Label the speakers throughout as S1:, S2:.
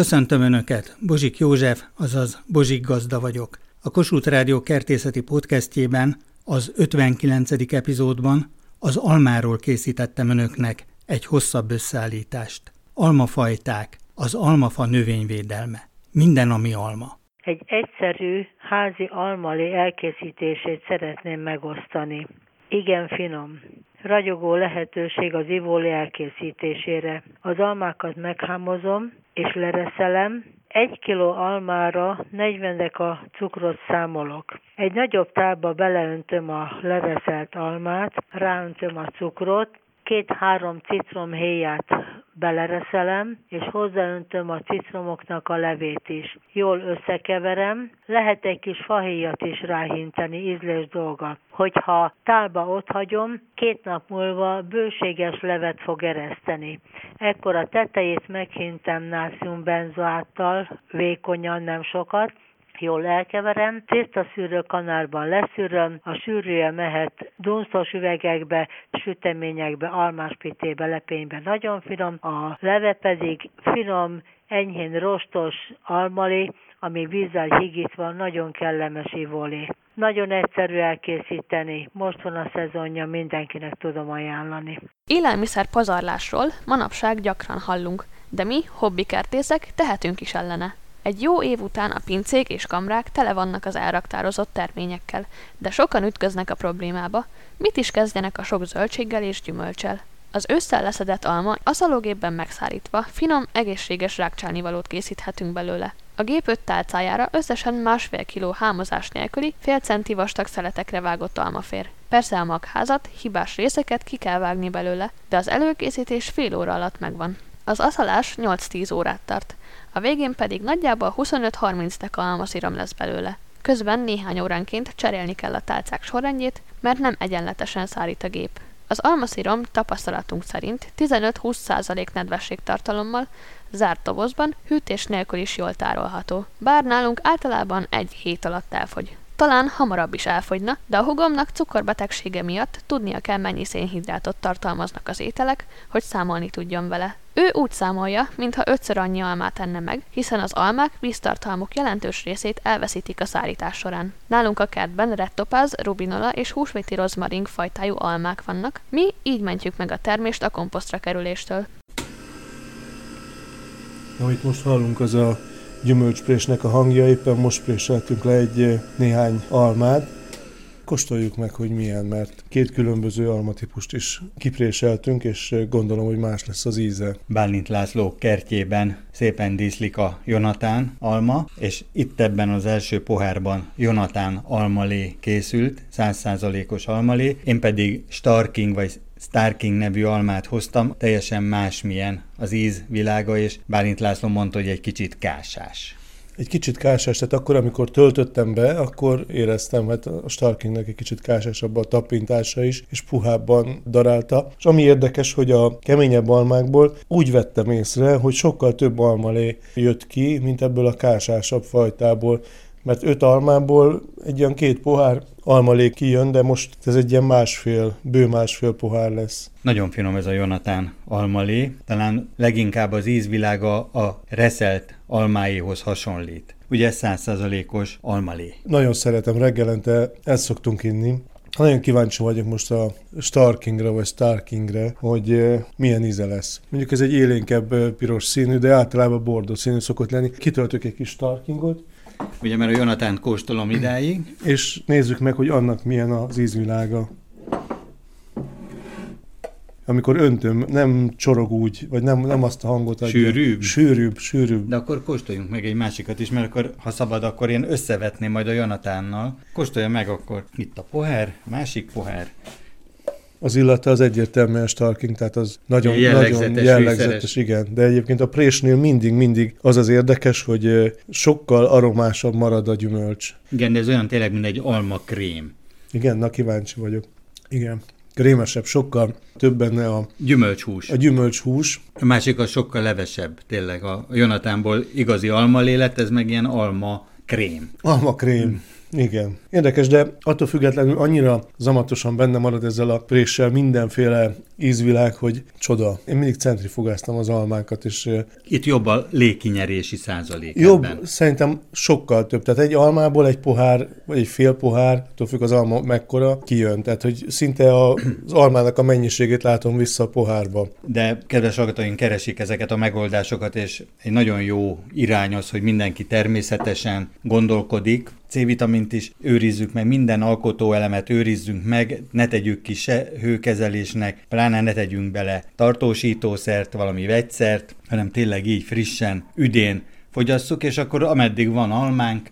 S1: Köszöntöm Önöket, Bozsik József, azaz Bozsik Gazda vagyok. A Kossuth Rádió kertészeti podcastjében, az 59. epizódban az almáról készítettem Önöknek egy hosszabb összeállítást. Almafajták, az almafa növényvédelme. Minden, ami alma.
S2: Egy egyszerű házi almalé elkészítését szeretném megosztani. Igen finom. Ragyogó lehetőség az ivóli elkészítésére. Az almákat meghámozom és lereszelem. Egy kiló almára 40 deka cukrot számolok. Egy nagyobb tálba beleöntöm a lereszelt almát, ráöntöm a cukrot, két-három citromhéját belereszelem, és hozzáöntöm a citromoknak a levét is. Jól összekeverem, lehet egy kis fahéjat is ráhinteni, ízlés dolga. Hogyha tálba ott hagyom, két nap múlva bőséges levet fog ereszteni. Ekkor a tetejét meghintem nátriumbenzoáttal, vékonyan, nem sokat, jól elkeverem, tésztaszűrő kanálban leszűröm, a sűrűje mehet dunszos üvegekbe, süteményekbe, almáspitébe, lepénybe, nagyon finom, a leve pedig finom, enyhén rostos almalé, ami vízzel higítva nagyon kellemes ivólé. Nagyon egyszerű elkészíteni, most van a szezonja, mindenkinek tudom ajánlani.
S3: Élelmiszer pazarlásról manapság gyakran hallunk, de mi, hobbikertészek, tehetünk is ellene. Egy jó év után a pincék és kamrák tele vannak az elraktározott terményekkel, de sokan ütköznek a problémába, mit is kezdjenek a sok zöldséggel és gyümölcsel. Az ősszel leszedett alma aszalógépben megszárítva finom, egészséges rákcsálnivalót készíthetünk belőle. A gép öt tálcájára összesen másfél kiló hámozás nélküli, fél centi vastag szeletekre vágott alma fér. Persze a magházat, hibás részeket ki kell vágni belőle, de az előkészítés fél óra alatt megvan. Az aszalás 8-10 órát tart a végén pedig nagyjából 25-30 deka almaszirom lesz belőle. Közben néhány óránként cserélni kell a tálcák sorrendjét, mert nem egyenletesen szárít a gép. Az almaszirom tapasztalatunk szerint 15-20% nedvességtartalommal, zárt dobozban, hűtés nélkül is jól tárolható. Bár nálunk általában egy hét alatt elfogy. Talán hamarabb is elfogyna, de a hugomnak cukorbetegsége miatt tudnia kell, mennyi szénhidrátot tartalmaznak az ételek, hogy számolni tudjon vele. Ő úgy számolja, mintha ötször annyi almát enne meg, hiszen az almák víztartalmuk jelentős részét elveszítik a szárítás során. Nálunk a kertben rettopáz, rubinola és húsvéti rozmaring fajtájú almák vannak, mi így mentjük meg a termést a komposztra kerüléstől.
S4: Amit most hallunk, az a gyümölcsprésnek a hangja, éppen most préseltünk le egy eh, néhány almát. Kóstoljuk meg, hogy milyen, mert két különböző almatípust is kipréseltünk, és eh, gondolom, hogy más lesz az íze.
S5: Bálint László kertjében szépen díszlik a Jonatán alma, és itt ebben az első pohárban Jonatán almalé készült, 100%-os almalé, én pedig Starking vagy Starking nevű almát hoztam, teljesen másmilyen az íz világa, és Bálint László mondta, hogy egy kicsit kásás.
S4: Egy kicsit kásás, tehát akkor, amikor töltöttem be, akkor éreztem, hogy a Starkingnek egy kicsit kásásabb a tapintása is, és puhábban darálta. És ami érdekes, hogy a keményebb almákból úgy vettem észre, hogy sokkal több almalé jött ki, mint ebből a kásásabb fajtából mert öt almából egy olyan két pohár almalék kijön, de most ez egy ilyen másfél, bő másfél pohár lesz.
S5: Nagyon finom ez a Jonatán almalé, talán leginkább az ízvilága a reszelt almáéhoz hasonlít. Ugye százszázalékos almalé.
S4: Nagyon szeretem, reggelente ezt szoktunk inni. Nagyon kíváncsi vagyok most a Starkingre vagy Starkingre, hogy eh, milyen íze lesz. Mondjuk ez egy élénkebb eh, piros színű, de általában bordó színű szokott lenni. Kitöltök egy kis Starkingot,
S5: Ugye, mert a Jonatán kóstolom idáig.
S4: És nézzük meg, hogy annak milyen az ízvilága. Amikor öntöm, nem csorog úgy, vagy nem, nem azt a hangot adja.
S5: Sűrűbb?
S4: Sűrűbb, sűrűbb.
S5: De akkor kóstoljunk meg egy másikat is, mert akkor, ha szabad, akkor én összevetném majd a Jonatánnal. Kóstolja meg akkor. Itt a pohár, másik pohár.
S4: Az illata az egyértelműen Starking, tehát az nagyon
S5: jellegzetes,
S4: nagyon jellegzetes igen. De egyébként a présnél mindig-mindig az az érdekes, hogy sokkal aromásabb marad a gyümölcs.
S5: Igen, de ez olyan tényleg, mint egy alma krém.
S4: Igen, na kíváncsi vagyok. Igen. Krémesebb, sokkal több benne a
S5: gyümölcshús.
S4: A gyümölcshús.
S5: A másik a sokkal levesebb, tényleg. A Jonatánból igazi alma lélet, ez meg ilyen alma krém.
S4: Alma krém. Igen. Érdekes, de attól függetlenül annyira zamatosan benne marad ezzel a préssel mindenféle ízvilág, hogy csoda. Én mindig centrifugáztam az almákat, és...
S1: Itt jobb a légkinyerési százalék.
S4: Jobb, ebben. szerintem sokkal több. Tehát egy almából egy pohár, vagy egy fél pohár, attól függ az alma mekkora, kijön. Tehát, hogy szinte az almának a mennyiségét látom vissza a pohárba.
S1: De kedves hallgatóink keresik ezeket a megoldásokat, és egy nagyon jó irány az, hogy mindenki természetesen gondolkodik, C-vitamint is őrizzük meg, minden alkotóelemet őrizzünk meg, ne tegyük ki se hőkezelésnek, pláne ne tegyünk bele tartósítószert, valami vegyszert, hanem tényleg így frissen, üdén fogyasszuk, és akkor ameddig van almánk,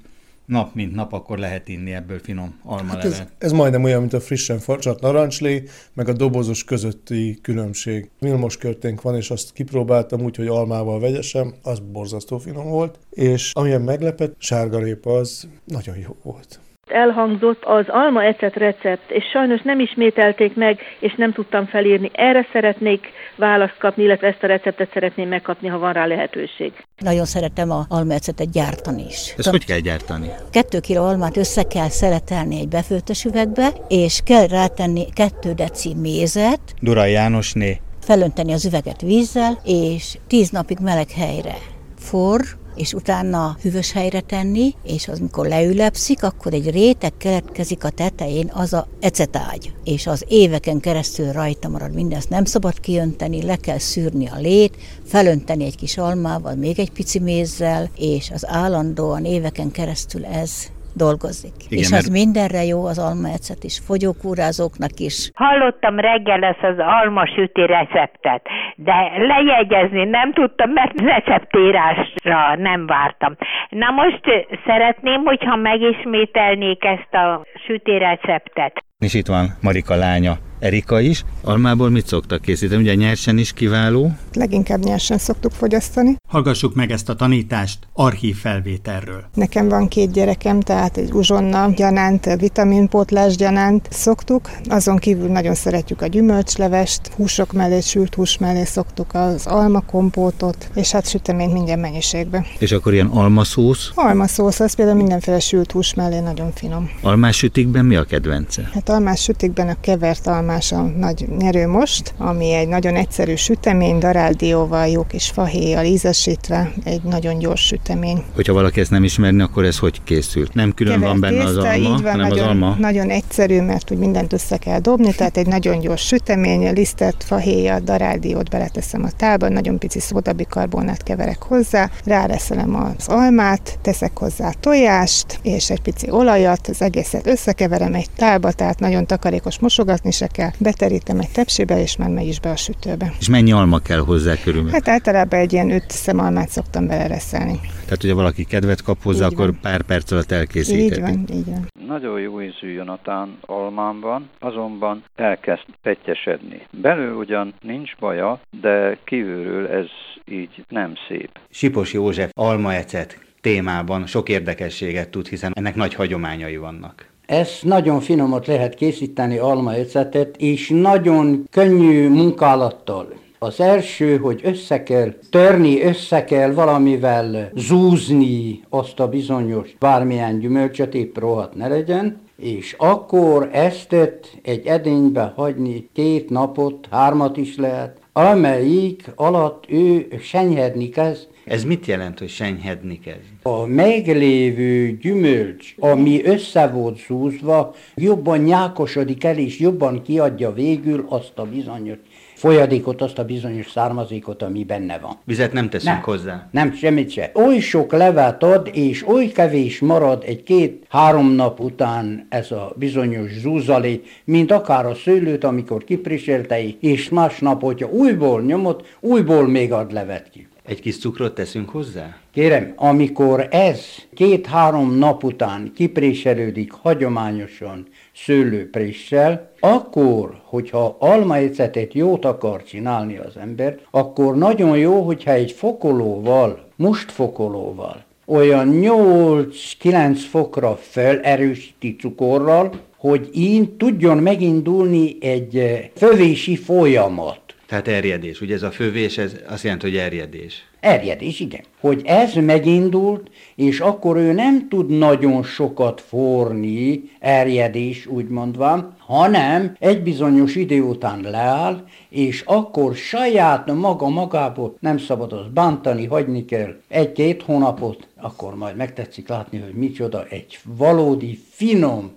S1: nap mint nap, akkor lehet inni ebből finom almalevet. Hát
S4: ez, ez majdnem olyan, mint a frissen farcsat narancslé, meg a dobozos közötti különbség. Vilmos körténk van, és azt kipróbáltam úgy, hogy almával vegyesem, az borzasztó finom volt, és amilyen meglepett, sárgarépa az nagyon jó volt
S6: elhangzott az alma ecet recept, és sajnos nem ismételték meg, és nem tudtam felírni. Erre szeretnék választ kapni, illetve ezt a receptet szeretném megkapni, ha van rá lehetőség.
S7: Nagyon szeretem a almaecetet gyártani is.
S1: Ezt hogy kell gyártani?
S7: Kettő kiló almát össze kell szeretelni egy befőttes üvegbe, és kell rátenni kettő deci mézet.
S1: Dura Jánosné.
S7: Felönteni az üveget vízzel, és tíz napig meleg helyre. For, és utána hűvös helyre tenni, és az, mikor leülepszik, akkor egy réteg keletkezik a tetején, az a ecetágy, és az éveken keresztül rajta marad mindezt. Nem szabad kiönteni, le kell szűrni a lét, felönteni egy kis almával, még egy pici mézzel, és az állandóan éveken keresztül ez dolgozik. Igen, és az mert... mindenre jó az almaecet is, fogyókúrázóknak is.
S6: Hallottam reggel ezt az almasüti receptet, de lejegyezni nem tudtam, mert receptírásra nem vártam. Na most szeretném, hogyha megismételnék ezt a süti receptet.
S1: És itt van Marika lánya, Erika is. Almából mit szoktak készíteni? Ugye nyersen is kiváló.
S8: Leginkább nyersen szoktuk fogyasztani.
S9: Hallgassuk meg ezt a tanítást archív felvételről.
S8: Nekem van két gyerekem, tehát egy uzsonna gyanánt, vitaminpótlás gyanánt szoktuk. Azon kívül nagyon szeretjük a gyümölcslevest, húsok mellé, sült hús mellé szoktuk az almakompótot, és hát süteményt minden mennyiségben.
S1: És akkor ilyen almaszósz?
S8: Almaszósz, az például mindenféle sült hús mellé nagyon finom.
S1: Almás sütikben mi a kedvence?
S8: Hát almás sütikben a kevert almás a nagy nyerő most, ami egy nagyon egyszerű sütemény, daráldióval, jó kis fahéjjal ízesítve, egy nagyon gyors sütemény.
S1: Hogyha valaki ezt nem ismerni, akkor ez hogy készült? Nem külön kevert van benne tészta, az alma, így van, hanem
S8: nagyon,
S1: az alma?
S8: Nagyon egyszerű, mert úgy mindent össze kell dobni, tehát egy nagyon gyors sütemény, lisztet, fahéjjal, daráldiót beleteszem a tálba, nagyon pici szódabikarbonát keverek hozzá, ráreszelem az almát, teszek hozzá tojást, és egy pici olajat, az egészet összekeverem egy tálba, tehát nagyon takarékos mosogatni se kell. Beterítem egy tepsibe, és már megy is be a sütőbe.
S1: És mennyi alma kell hozzá körülbelül?
S8: Hát általában egy ilyen öt szemalmát szoktam belereszelni.
S1: Tehát, hogyha valaki kedvet kap hozzá, így akkor van. pár perc alatt elkészítheti.
S8: Így van, így van.
S10: Nagyon jó ízű Jonatán almámban, azonban elkezd petyesedni. Belül ugyan nincs baja, de kívülről ez így nem szép.
S1: Sipos József almaecet témában sok érdekességet tud, hiszen ennek nagy hagyományai vannak.
S11: Ezt nagyon finomot lehet készíteni almaötletet, és nagyon könnyű munkálattal. Az első, hogy össze kell törni, össze kell valamivel zúzni azt a bizonyos bármilyen gyümölcsöt, épp rohadt ne legyen, és akkor ezt egy edénybe hagyni két napot, hármat is lehet, amelyik alatt ő senyhedni kezd,
S1: ez mit jelent, hogy senyhedni kezd?
S11: A meglévő gyümölcs, ami össze volt szúzva, jobban nyákosodik el, és jobban kiadja végül azt a bizonyos folyadékot, azt a bizonyos származékot, ami benne van.
S1: Vizet nem teszünk nem, hozzá?
S11: Nem, semmit se. Oly sok levet ad, és oly kevés marad egy két-három nap után ez a bizonyos zúzalé, mint akár a szőlőt, amikor kipriselte, és másnap, hogyha újból nyomott, újból még ad levet ki.
S1: Egy kis cukrot teszünk hozzá?
S11: Kérem, amikor ez két-három nap után kipréselődik hagyományosan szőlőpréssel, akkor, hogyha almaecetet jót akar csinálni az ember, akkor nagyon jó, hogyha egy fokolóval, mustfokolóval, olyan 8-9 fokra felerősíti cukorral, hogy így tudjon megindulni egy fövési folyamat.
S1: Tehát erjedés. Ugye ez a fővés, ez azt jelenti, hogy erjedés.
S11: Erjedés, igen. Hogy ez megindult, és akkor ő nem tud nagyon sokat forni, erjedés úgy mondva, hanem egy bizonyos idő után leáll, és akkor saját maga magából nem szabad az bántani, hagyni kell egy-két hónapot, akkor majd megtetszik látni, hogy micsoda egy valódi finom,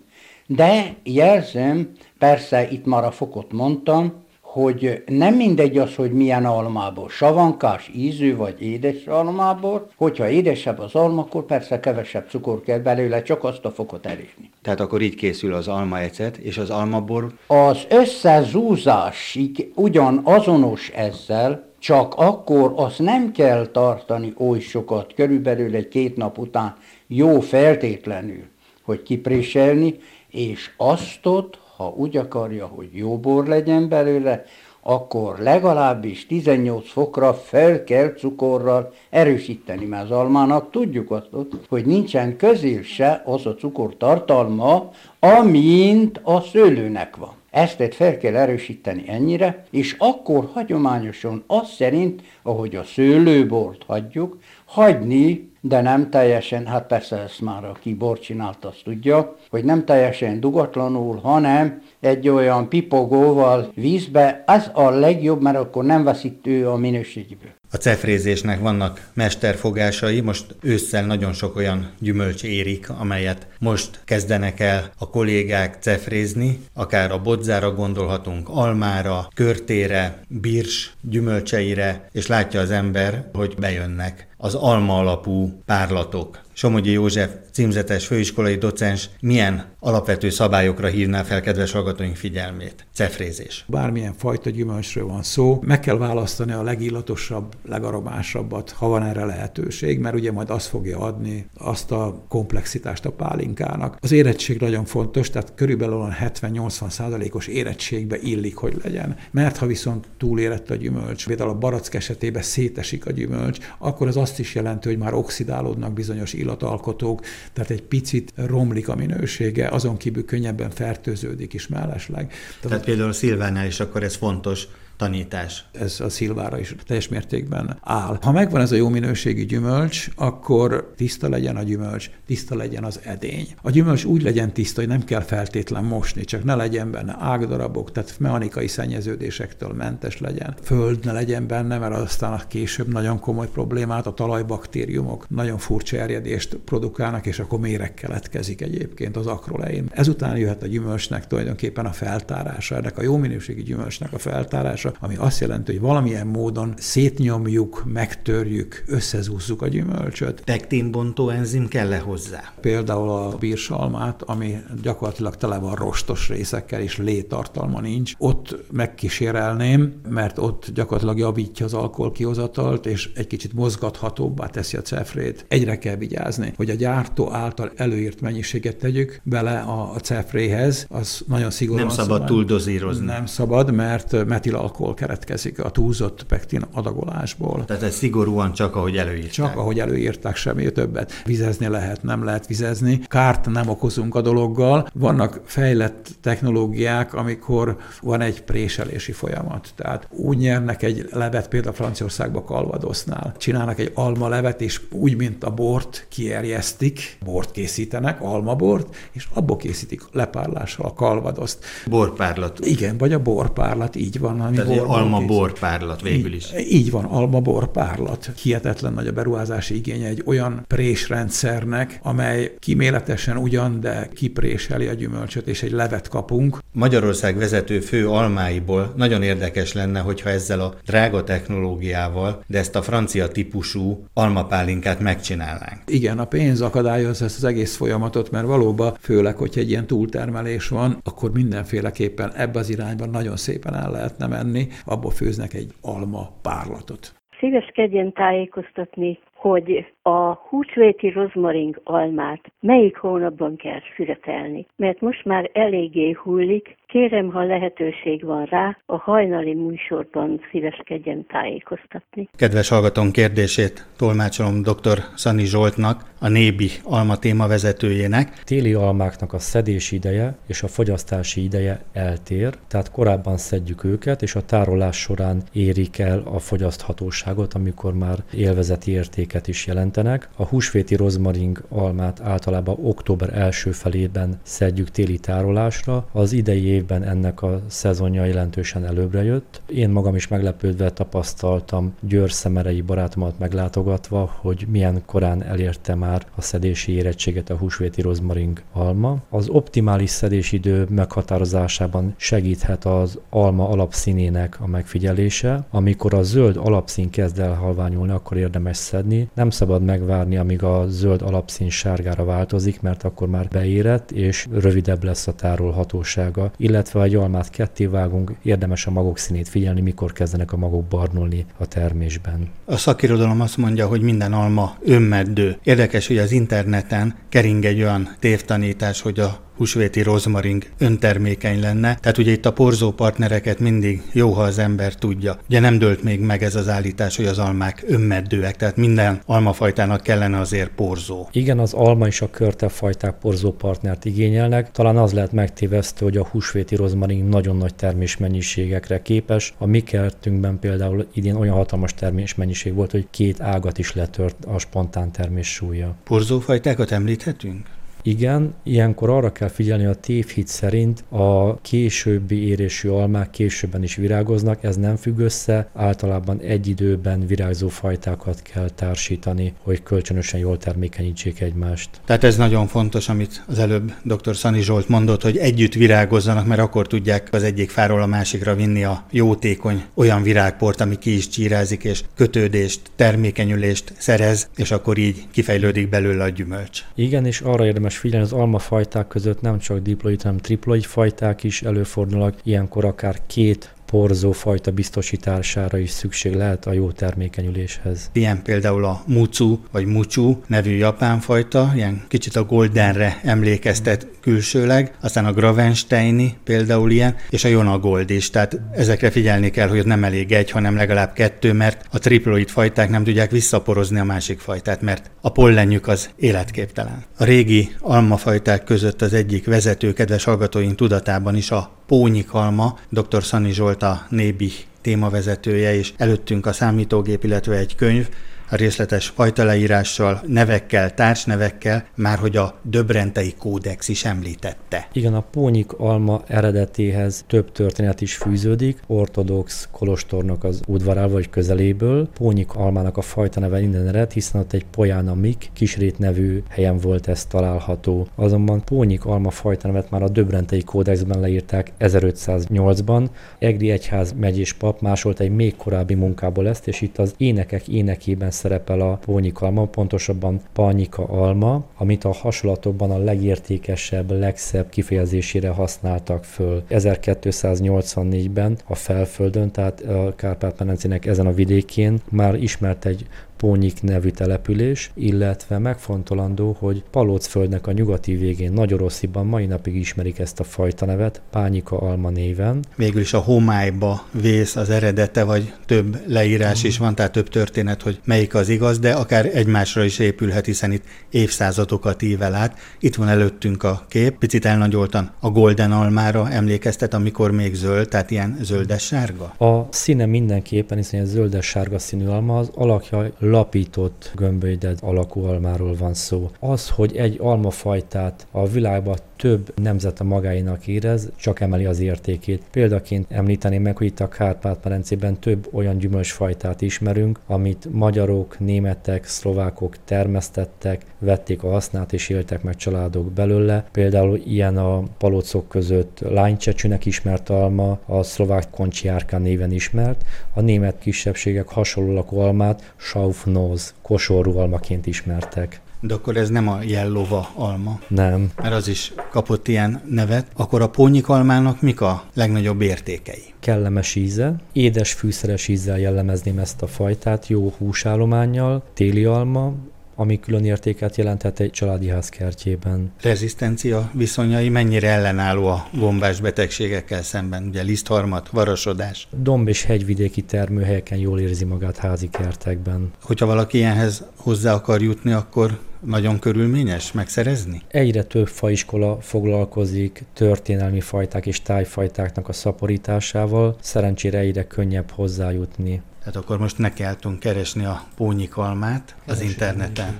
S11: de jelzem, persze itt már a fokot mondtam, hogy nem mindegy az, hogy milyen almából, savankás ízű vagy édes almából, hogyha édesebb az alma, akkor persze kevesebb cukor kell belőle, csak azt a fokot elérni.
S1: Tehát akkor így készül az almaecet, és az almabor?
S11: Az összezúzásig ugyan azonos ezzel, csak akkor azt nem kell tartani oly sokat, körülbelül egy két nap után jó feltétlenül, hogy kipréselni, és azt ott, ha úgy akarja, hogy jó bor legyen belőle, akkor legalábbis 18 fokra fel kell cukorral erősíteni, mert az almának tudjuk azt, hogy nincsen közél se az a cukor tartalma, amint a szőlőnek van. Ezt fel kell erősíteni ennyire, és akkor hagyományosan az szerint, ahogy a szőlőbort hagyjuk, hagyni de nem teljesen, hát persze ezt már aki bort csinált, azt tudja, hogy nem teljesen dugatlanul, hanem egy olyan pipogóval vízbe, az a legjobb, mert akkor nem veszít a minőségéből.
S1: A cefrézésnek vannak mesterfogásai, most ősszel nagyon sok olyan gyümölcs érik, amelyet most kezdenek el a kollégák cefrézni, akár a bodzára gondolhatunk, almára, körtére, birs gyümölcseire, és látja az ember, hogy bejönnek az alma alapú párlatok. Somogyi József címzetes főiskolai docens milyen alapvető szabályokra hívná fel kedves hallgatóink figyelmét? Cefrézés.
S12: Bármilyen fajta gyümölcsről van szó, meg kell választani a legillatosabb, legaromásabbat, ha van erre lehetőség, mert ugye majd az fogja adni azt a komplexitást a pálinkának. Az érettség nagyon fontos, tehát körülbelül 70-80 százalékos érettségbe illik, hogy legyen. Mert ha viszont túlérett a gyümölcs, például a barack esetében szétesik a gyümölcs, akkor az azt is jelenti, hogy már oxidálódnak bizonyos illatalkotók, tehát egy picit romlik a minősége, azon kívül könnyebben fertőződik is mellesleg.
S1: Tehát, tehát például a szilvánál is akkor ez fontos, tanítás.
S12: Ez a szilvára is teljes mértékben áll. Ha megvan ez a jó minőségű gyümölcs, akkor tiszta legyen a gyümölcs, tiszta legyen az edény. A gyümölcs úgy legyen tiszta, hogy nem kell feltétlen mosni, csak ne legyen benne ágdarabok, tehát mechanikai szennyeződésektől mentes legyen. Föld ne legyen benne, mert aztán a később nagyon komoly problémát, a talajbaktériumok nagyon furcsa erjedést produkálnak, és akkor méreg keletkezik egyébként az akrolein. Ezután jöhet a gyümölcsnek tulajdonképpen a feltárása, ennek a jó minőségű gyümölcsnek a feltárása, hatása, ami azt jelenti, hogy valamilyen módon szétnyomjuk, megtörjük, összezúzzuk a gyümölcsöt.
S1: Pektinbontó enzim kell-e hozzá?
S12: Például a bírsalmát, ami gyakorlatilag tele van rostos részekkel, és létartalma nincs, ott megkísérelném, mert ott gyakorlatilag javítja az alkoholkihozatalt, és egy kicsit mozgathatóbbá teszi a cefrét. Egyre kell vigyázni, hogy a gyártó által előírt mennyiséget tegyük bele a, a cefréhez, az nagyon szigorúan.
S1: Nem szabad túldozírozni.
S12: Nem szabad, mert metil alkohol keretkezik a túlzott pektin adagolásból.
S1: Tehát ez szigorúan csak ahogy előírták.
S12: Csak ahogy előírták, semmi többet. Vizezni lehet, nem lehet vizezni. Kárt nem okozunk a dologgal. Vannak fejlett technológiák, amikor van egy préselési folyamat. Tehát úgy nyernek egy levet, például Franciaországban Kalvadosznál. Csinálnak egy alma levet, és úgy, mint a bort kierjesztik, bort készítenek, almabort, és abból készítik lepárlással a kalvadoszt.
S1: Borpárlat.
S12: Igen, vagy a borpárlat, így van.
S1: Ami Tehát alma-bor párlat végül is.
S12: Így, így van, alma-bor párlat. Hihetetlen nagy a beruházási igénye egy olyan présrendszernek, amely kiméletesen ugyan, de kipréseli a gyümölcsöt, és egy levet kapunk.
S1: Magyarország vezető fő almáiból nagyon érdekes lenne, hogyha ezzel a drága technológiával, de ezt a francia típusú almapálinkát megcsinálnánk.
S12: Igen, a pénz akadályozza ezt az egész folyamatot, mert valóban, főleg, hogyha egy ilyen túltermelés van, akkor mindenféleképpen ebbe az irányban nagyon szépen el lehetne menni, abból főznek egy alma párlatot.
S13: Szíveskedjen tájékoztatni hogy a húsvéti rozmaring almát melyik hónapban kell szüretelni, mert most már eléggé hullik, kérem, ha lehetőség van rá, a hajnali műsorban szíveskedjen tájékoztatni.
S1: Kedves hallgatón kérdését tolmácsolom dr. Szani Zsoltnak, a Nébi alma téma vezetőjének.
S14: Téli almáknak a szedési ideje és a fogyasztási ideje eltér, tehát korábban szedjük őket, és a tárolás során érik el a fogyaszthatóságot, amikor már élvezeti értéket is jelentenek. A húsvéti rozmaring almát általában október első felében szedjük téli tárolásra, az idei évben ennek a szezonja jelentősen előbbre jött. Én magam is meglepődve tapasztaltam Győr szemerei barátomat meglátogatva, hogy milyen korán elérte már a szedési érettséget a húsvéti rozmaring alma. Az optimális szedési idő meghatározásában segíthet az alma alapszínének a megfigyelése. Amikor a zöld alapszín kezd el halványulni, akkor érdemes szedni. Nem szabad megvárni, amíg a zöld alapszín sárgára változik, mert akkor már beérett, és rövidebb lesz a tárolhatósága. Illetve ha egy almát ketté vágunk, érdemes a magok színét figyelni, mikor kezdenek a magok barnulni a termésben.
S1: A szakirodalom azt mondja, hogy minden alma önmeddő. Érdekes, hogy az interneten kering egy olyan tévtanítás, hogy a húsvéti rozmaring öntermékeny lenne. Tehát ugye itt a porzó partnereket mindig jó, ha az ember tudja. Ugye nem dőlt még meg ez az állítás, hogy az almák önmeddőek, tehát minden almafajtának kellene azért porzó.
S14: Igen, az alma és a körtefajták porzó partnert igényelnek. Talán az lehet megtévesztő, hogy a húsvéti rozmaring nagyon nagy termésmennyiségekre képes. A mi kertünkben például idén olyan hatalmas termésmennyiség volt, hogy két ágat is letört a spontán termés súlya.
S1: Porzófajtákat említhetünk?
S14: Igen, ilyenkor arra kell figyelni, a tévhit szerint a későbbi érésű almák későbben is virágoznak, ez nem függ össze, általában egy időben virágzó fajtákat kell társítani, hogy kölcsönösen jól termékenyítsék egymást.
S1: Tehát ez nagyon fontos, amit az előbb dr. Szani Zsolt mondott, hogy együtt virágozzanak, mert akkor tudják az egyik fáról a másikra vinni a jótékony olyan virágport, ami ki is csírázik, és kötődést, termékenyülést szerez, és akkor így kifejlődik belőle a gyümölcs.
S14: Igen, és arra érdemes érdemes figyelni, az almafajták között nem csak diploid, hanem triploid fajták is előfordulnak, ilyenkor akár két porzó fajta biztosítására is szükség lehet a jó termékenyüléshez.
S1: Ilyen például a mucu vagy mucu nevű japán fajta, ilyen kicsit a goldenre emlékeztet külsőleg, aztán a Gravensteini például ilyen, és a Jona Gold is. Tehát ezekre figyelni kell, hogy nem elég egy, hanem legalább kettő, mert a triploid fajták nem tudják visszaporozni a másik fajtát, mert a pollenjük az életképtelen. A régi almafajták között az egyik vezető kedves hallgatóink tudatában is a pónyikalma, dr. Szani a Nébi témavezetője, és előttünk a számítógép, illetve egy könyv, részletes fajtaleírással, nevekkel, társnevekkel, már hogy a Döbrentei kódex is említette.
S14: Igen, a pónyik alma eredetéhez több történet is fűződik, ortodox kolostornak az udvarál vagy közeléből. Pónyik almának a fajta neve innen ered, hiszen ott egy Pojána Mik kisrét nevű helyen volt ez található. Azonban pónyik alma fajta nevet már a Döbrentei kódexben leírták 1508-ban. Egri egyház megyés pap másolt egy még korábbi munkából ezt, és itt az énekek énekében szerepel a pónyikalma, pontosabban palnyika alma, amit a hasonlatokban a legértékesebb, legszebb kifejezésére használtak föl. 1284-ben a Felföldön, tehát a Kárpát-medencének ezen a vidékén már ismert egy Pónyik nevű település, illetve megfontolandó, hogy Palócföldnek a nyugati végén Nagyorosziban mai napig ismerik ezt a fajta nevet, Pányika Alma néven.
S1: Végül is a homályba vész az eredete, vagy több leírás is van, tehát több történet, hogy melyik az igaz, de akár egymásra is épülhet, hiszen itt évszázadokat ível át. Itt van előttünk a kép, picit elnagyoltan a Golden Almára emlékeztet, amikor még zöld, tehát ilyen zöldes-sárga?
S14: A színe mindenképpen, hiszen egy zöldes-sárga színű alma, az alakja lapított gömbölyded alakú almáról van szó. Az, hogy egy almafajtát a világban több nemzet a magáinak érez, csak emeli az értékét. Példaként említeném meg, hogy itt a Kárpát-medencében több olyan gyümölcsfajtát ismerünk, amit magyarok, németek, szlovákok termesztettek, vették a hasznát és éltek meg családok belőle. Például ilyen a palocok között lánycsecsőnek ismert alma, a szlovák koncsiárka néven ismert, a német kisebbségek hasonló almát of nose, kosorú almaként ismertek.
S1: De akkor ez nem a jellova alma.
S14: Nem.
S1: Mert az is kapott ilyen nevet. Akkor a pónyikalmának mik a legnagyobb értékei?
S14: Kellemes íze, édes fűszeres ízzel jellemezném ezt a fajtát, jó húsállományjal, téli alma, ami külön értéket jelenthet egy családi ház kertjében.
S1: Rezisztencia viszonyai mennyire ellenálló a gombás betegségekkel szemben, ugye lisztharmat, varasodás?
S14: Domb- és hegyvidéki termőhelyeken jól érzi magát házi kertekben.
S1: Hogyha valaki ilyenhez hozzá akar jutni, akkor nagyon körülményes megszerezni?
S14: Egyre több faiskola foglalkozik történelmi fajták és tájfajtáknak a szaporításával, szerencsére egyre könnyebb hozzájutni.
S1: Tehát akkor most nekiálltunk keresni a pónyikalmát az interneten.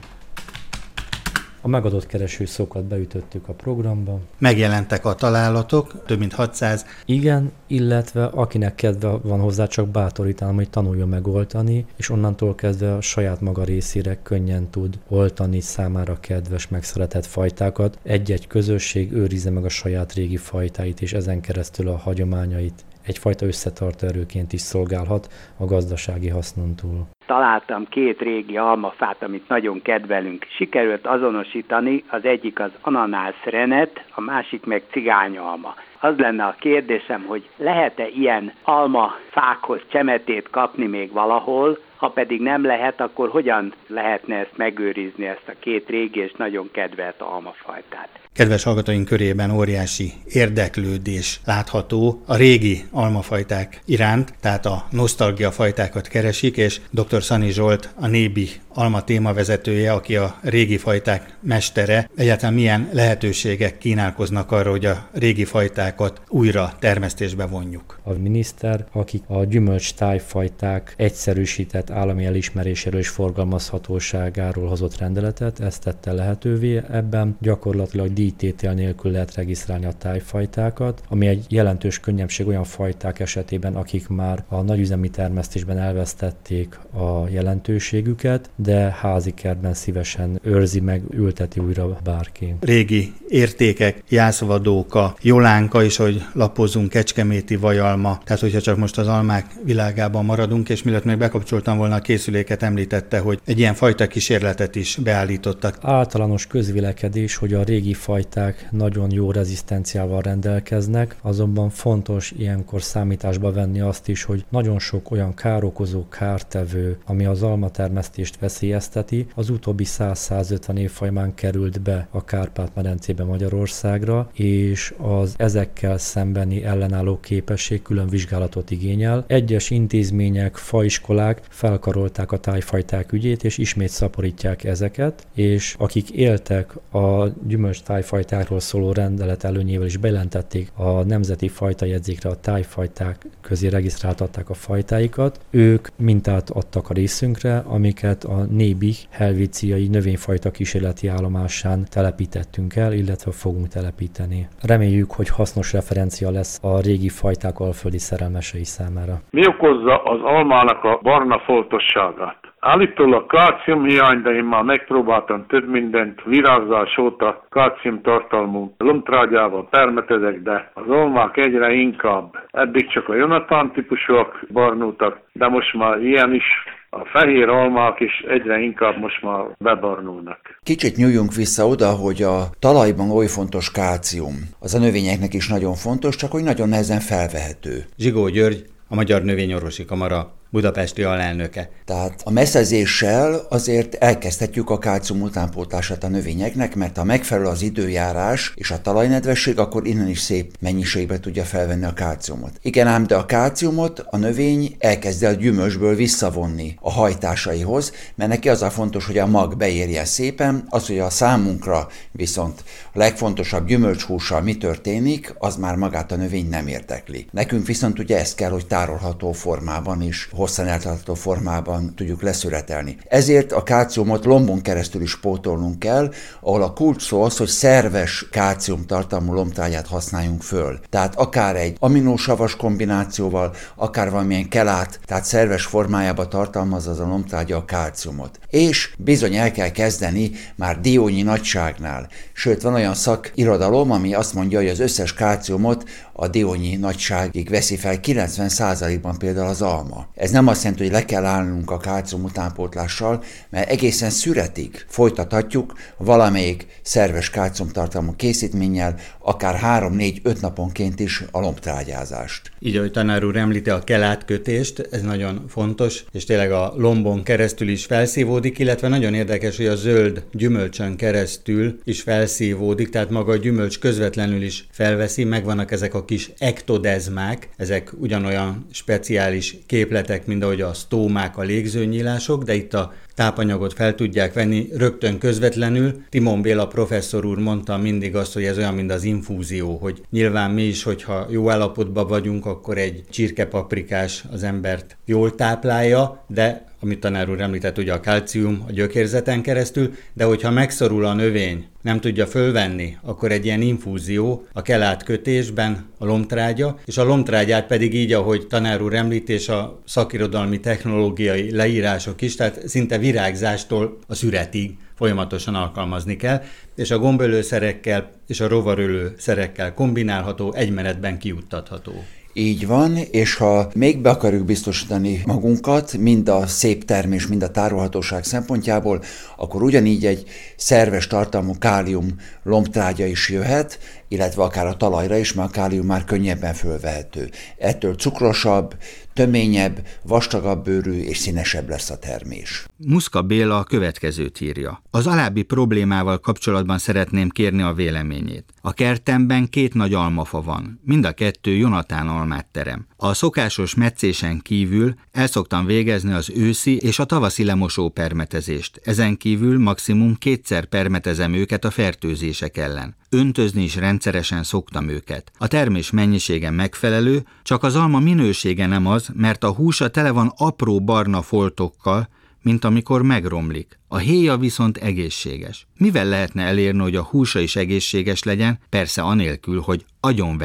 S14: A megadott keresőszókat beütöttük a programba.
S1: Megjelentek a találatok, több mint 600.
S14: Igen, illetve akinek kedve van hozzá, csak bátorítanám, hogy tanulja meg oltani, és onnantól kezdve a saját maga részére könnyen tud oltani számára kedves, megszeretett fajtákat. Egy-egy közösség őrizze meg a saját régi fajtáit, és ezen keresztül a hagyományait egyfajta összetartó erőként is szolgálhat a gazdasági hasznon túl.
S15: Találtam két régi almafát, amit nagyon kedvelünk. Sikerült azonosítani, az egyik az ananász renet, a másik meg cigányalma. Az lenne a kérdésem, hogy lehet-e ilyen almafákhoz csemetét kapni még valahol, ha pedig nem lehet, akkor hogyan lehetne ezt megőrizni, ezt a két régi és nagyon kedvelt almafajtát?
S1: Kedves hallgatóink körében óriási érdeklődés látható a régi almafajták iránt, tehát a nosztalgia fajtákat keresik, és dr. Szani Zsolt, a Nébi alma témavezetője, aki a régi fajták mestere, egyáltalán milyen lehetőségek kínálkoznak arra, hogy a régi fajtákat újra termesztésbe vonjuk.
S14: A miniszter, akik a gyümölcs tájfajták egyszerűsített állami elismeréséről és forgalmazhatóságáról hozott rendeletet, ezt tette lehetővé ebben. Gyakorlatilag díjtétel nélkül lehet regisztrálni a tájfajtákat, ami egy jelentős könnyebbség olyan fajták esetében, akik már a nagyüzemi termesztésben elvesztették a jelentőségüket, de házi kertben szívesen őrzi meg, ülteti újra bárki.
S1: Régi értékek, jászvadóka, jolánka is, hogy lapozunk, kecskeméti vajalma, tehát hogyha csak most az almák világában maradunk, és mielőtt még bekapcsoltam volna a készüléket, említette, hogy egy ilyen fajta kísérletet is beállítottak.
S14: Általános közvilekedés, hogy a régi fajták nagyon jó rezisztenciával rendelkeznek, azonban fontos ilyenkor számításba venni azt is, hogy nagyon sok olyan károkozó, kártevő, ami az almatermesztést veszélyezteti, az utóbbi 100-150 év került be a Kárpát-medencébe Magyarországra, és az ezekkel szembeni ellenálló képesség külön vizsgálatot igényel. Egyes intézmények, faiskolák felkarolták a tájfajták ügyét, és ismét szaporítják ezeket, és akik éltek a gyümölcs tájfajtákról szóló rendelet előnyével is bejelentették a nemzeti fajtajegyzékre a tájfajták közé regisztráltatták a fajtáikat, ők mintát adtak a részünkre, amiket a Nébi helvíciai növényfajta kísérleti állomásán telepítettünk el, illetve fogunk telepíteni. Reméljük, hogy hasznos referencia lesz a régi fajták alföldi szerelmesei számára.
S16: Mi okozza az almának a barna foltosságát? Állítólag hiány, de én már megpróbáltam több mindent, virágzás óta kálcium tartalmú lomtrágyával permetezek, de az olmák egyre inkább. Eddig csak a Jonathan típusúak barnultak, de most már ilyen is a fehér almák is egyre inkább most már bebarnulnak.
S17: Kicsit nyúljunk vissza oda, hogy a talajban oly fontos kálcium. Az a növényeknek is nagyon fontos, csak hogy nagyon nehezen felvehető.
S1: Zsigó György, a Magyar Növényorvosi Kamara budapesti alelnöke.
S17: Tehát a meszezéssel azért elkezdhetjük a kálcium utánpótlását a növényeknek, mert ha megfelelő az időjárás és a talajnedvesség, akkor innen is szép mennyiségbe tudja felvenni a kálciumot. Igen ám, de a kálciumot a növény elkezd el gyümölcsből visszavonni a hajtásaihoz, mert neki az a fontos, hogy a mag beérjen szépen, az, hogy a számunkra viszont a legfontosabb gyümölcshússal mi történik, az már magát a növény nem érdekli. Nekünk viszont ugye ez kell, hogy tárolható formában is hosszan eltartó formában tudjuk leszületelni. Ezért a kálciumot lombon keresztül is pótolnunk kell, ahol a kulcs szó az, hogy szerves kálcium tartalmú lombtrágyát használjunk föl. Tehát akár egy aminósavas kombinációval, akár valamilyen kelát, tehát szerves formájába tartalmaz az a lombtrágya a kálciumot. És bizony el kell kezdeni már diónyi nagyságnál. Sőt, van olyan szakirodalom, ami azt mondja, hogy az összes kálciumot a diónyi nagyságig veszi fel 90%-ban például az alma. Ez nem azt jelenti, hogy le kell állnunk a kálcium utánpótlással, mert egészen szüretig folytathatjuk valamelyik szerves kálciumtartalmú készítménnyel, akár 3-4-5 naponként is a lombtrágyázást.
S5: Így, ahogy tanár úr említi a kelátkötést, ez nagyon fontos, és tényleg a lombon keresztül is felszívódik, illetve nagyon érdekes, hogy a zöld gyümölcsön keresztül is felszívódik, tehát maga a gyümölcs közvetlenül is felveszi, megvannak ezek a kis ektodezmák, ezek ugyanolyan speciális képletek, mint ahogy a sztómák, a légzőnyílások, de itt a tápanyagot fel tudják venni rögtön közvetlenül. Timon Béla professzor úr mondta mindig azt, hogy ez olyan, mint az infúzió, hogy nyilván mi is, hogyha jó állapotban vagyunk, akkor egy csirkepaprikás az embert jól táplálja, de amit tanár úr említett, ugye a kalcium a gyökérzeten keresztül, de hogyha megszorul a növény, nem tudja fölvenni, akkor egy ilyen infúzió a kelát kötésben a lomtrágya, és a lomtrágyát pedig így, ahogy tanár úr említés, a szakirodalmi technológiai leírások is, tehát szinte virágzástól a szüretig folyamatosan alkalmazni kell, és a gombölőszerekkel és a rovarölő szerekkel kombinálható, egy menetben.
S17: Így van, és ha még be akarjuk biztosítani magunkat, mind a szép termés, mind a tárolhatóság szempontjából, akkor ugyanígy egy szerves tartalmú kálium lombtrágya is jöhet, illetve akár a talajra is, mert a kálium már könnyebben fölvehető. Ettől cukrosabb, töményebb, vastagabb bőrű és színesebb lesz a termés.
S1: Muszka Béla a következőt írja. Az alábbi problémával kapcsolatban szeretném kérni a véleményét. A kertemben két nagy almafa van, mind a kettő Jonatán almát terem. A szokásos meccésen kívül el szoktam végezni az őszi és a tavaszi lemosó permetezést. Ezen kívül maximum kétszer permetezem őket a fertőzések ellen. Öntözni is rendszeresen szoktam őket. A termés mennyisége megfelelő, csak az alma minősége nem az, mert a húsa tele van apró barna foltokkal, mint amikor megromlik. A héja viszont egészséges. Mivel lehetne elérni, hogy a húsa is egészséges legyen, persze anélkül, hogy agyon.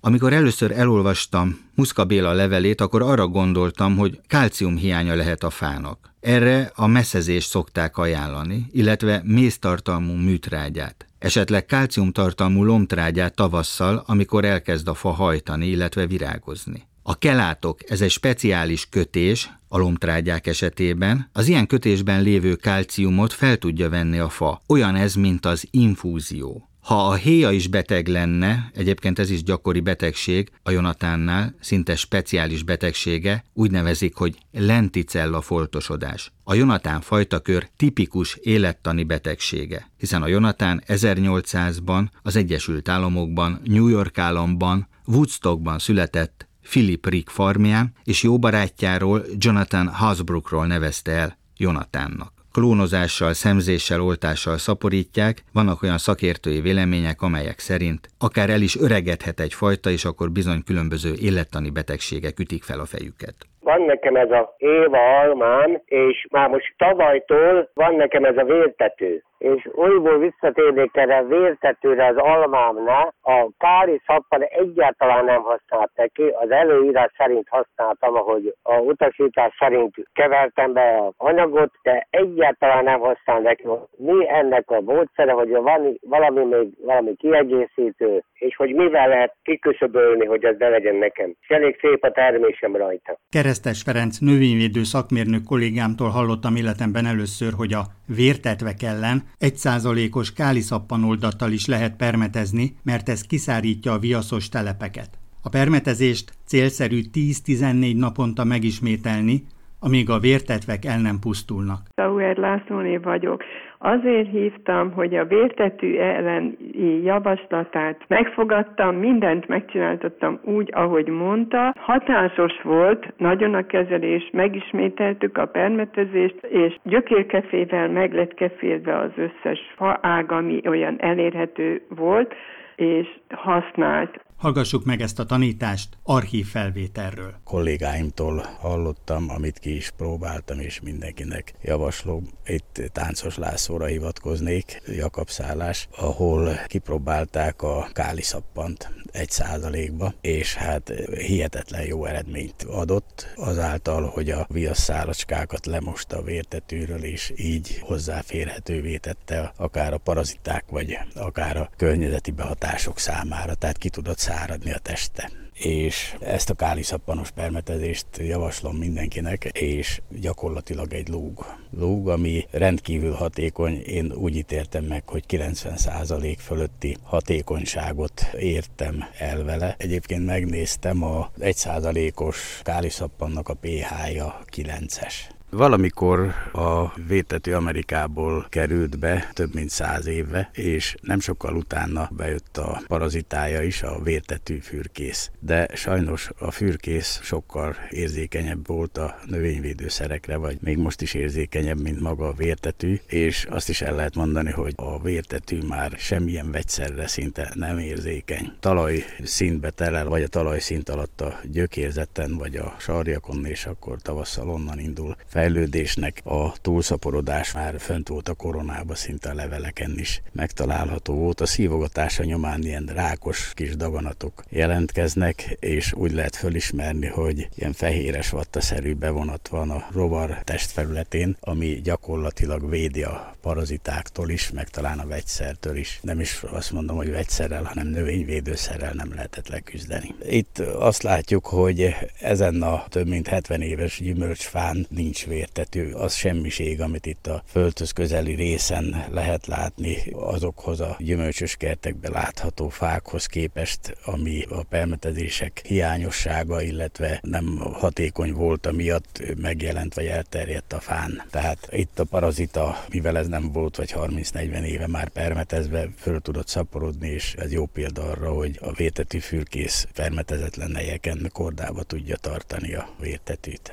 S1: Amikor először elolvastam Muszka Béla levelét, akkor arra gondoltam, hogy kálcium hiánya lehet a fának. Erre a messzezést szokták ajánlani, illetve méztartalmú műtrágyát. Esetleg kálciumtartalmú lomtrágyát tavasszal, amikor elkezd a fa hajtani, illetve virágozni. A kelátok, ez egy speciális kötés, a lomtrágyák esetében, az ilyen kötésben lévő kálciumot fel tudja venni a fa. Olyan ez, mint az infúzió. Ha a héja is beteg lenne, egyébként ez is gyakori betegség a Jonatánnál, szinte speciális betegsége, úgy nevezik, hogy lenticella foltosodás. A Jonatán fajtakör tipikus élettani betegsége, hiszen a Jonatán 1800-ban az Egyesült Államokban, New York államban, Woodstockban született Philip Rick farmján, és jó barátjáról Jonathan Hasbrookról nevezte el Jonatánnak klónozással, szemzéssel, oltással szaporítják, vannak olyan szakértői vélemények, amelyek szerint akár el is öregedhet egy fajta, és akkor bizony különböző élettani betegségek ütik fel a fejüket.
S18: Van nekem ez a Éva almám, és már most tavalytól van nekem ez a vértető és újból visszatérnék erre a vértetőre az almámnál, a kári szappan egyáltalán nem használt neki, az előírás szerint használtam, ahogy a utasítás szerint kevertem be az anyagot, de egyáltalán nem használt neki. Mi ennek a módszere, hogy van valami még valami kiegészítő, és hogy mivel lehet kiküszöbölni, hogy ez ne legyen nekem. És elég szép a termésem rajta.
S1: Keresztes Ferenc növényvédő szakmérnök kollégámtól hallottam életemben először, hogy a vértetvek ellen egy százalékos káliszappanoldattal is lehet permetezni, mert ez kiszárítja a viaszos telepeket. A permetezést célszerű 10-14 naponta megismételni, amíg a vértetvek el nem pusztulnak.
S19: Tauer Lászlóné vagyok. Azért hívtam, hogy a vértetű elleni javaslatát megfogadtam, mindent megcsináltattam úgy, ahogy mondta. Hatásos volt, nagyon a kezelés, megismételtük a permetezést, és gyökérkefével meg lett kefélve az összes faág, ami olyan elérhető volt, és használt.
S1: Hallgassuk meg ezt a tanítást archív felvételről.
S20: Kollégáimtól hallottam, amit ki is próbáltam, és mindenkinek javaslom. Itt Táncos Lászlóra hivatkoznék, Jakab szállás, ahol kipróbálták a káliszappant egy százalékba, és hát hihetetlen jó eredményt adott, azáltal, hogy a viasszálacskákat lemosta a vértetűről, és így hozzáférhetővé tette akár a paraziták, vagy akár a környezeti behatások számára, tehát ki tudott száradni a teste és ezt a káliszappanos permetezést javaslom mindenkinek, és gyakorlatilag egy lúg. Lúg, ami rendkívül hatékony, én úgy ítéltem meg, hogy 90% fölötti hatékonyságot értem el vele. Egyébként megnéztem a 1%-os káliszappannak a pH-ja 9-es. Valamikor a vétető Amerikából került be több mint száz éve, és nem sokkal utána bejött a parazitája is, a vértetű fürkész. De sajnos a fürkész sokkal érzékenyebb volt a növényvédőszerekre, vagy még most is érzékenyebb, mint maga a vértetű, és azt is el lehet mondani, hogy a vértetű már semmilyen vegyszerre szinte nem érzékeny. Talaj szintbe terel, vagy a talaj szint alatt a gyökérzeten, vagy a sarjakon, és akkor tavasszal onnan indul fejlődésnek a túlszaporodás már fönt volt a koronába, szinte a leveleken is megtalálható volt. A szívogatása nyomán ilyen rákos kis daganatok jelentkeznek, és úgy lehet fölismerni, hogy ilyen fehéres vattaszerű bevonat van a rovar testfelületén, ami gyakorlatilag védi a parazitáktól is, meg talán a vegyszertől is. Nem is azt mondom, hogy vegyszerrel, hanem növényvédőszerrel nem lehetett leküzdeni. Itt azt látjuk, hogy ezen a több mint 70 éves gyümölcsfán nincs vértető, az semmiség, amit itt a földhöz közeli részen lehet látni azokhoz a gyümölcsös kertekben látható fákhoz képest, ami a permetezések hiányossága, illetve nem hatékony volt, miatt megjelent vagy elterjedt a fán. Tehát itt a parazita, mivel ez nem volt vagy 30-40 éve már permetezve, föl tudott szaporodni, és ez jó példa arra, hogy a vértetű fürkész permetezetlen helyeken kordába tudja tartani a vértetűt.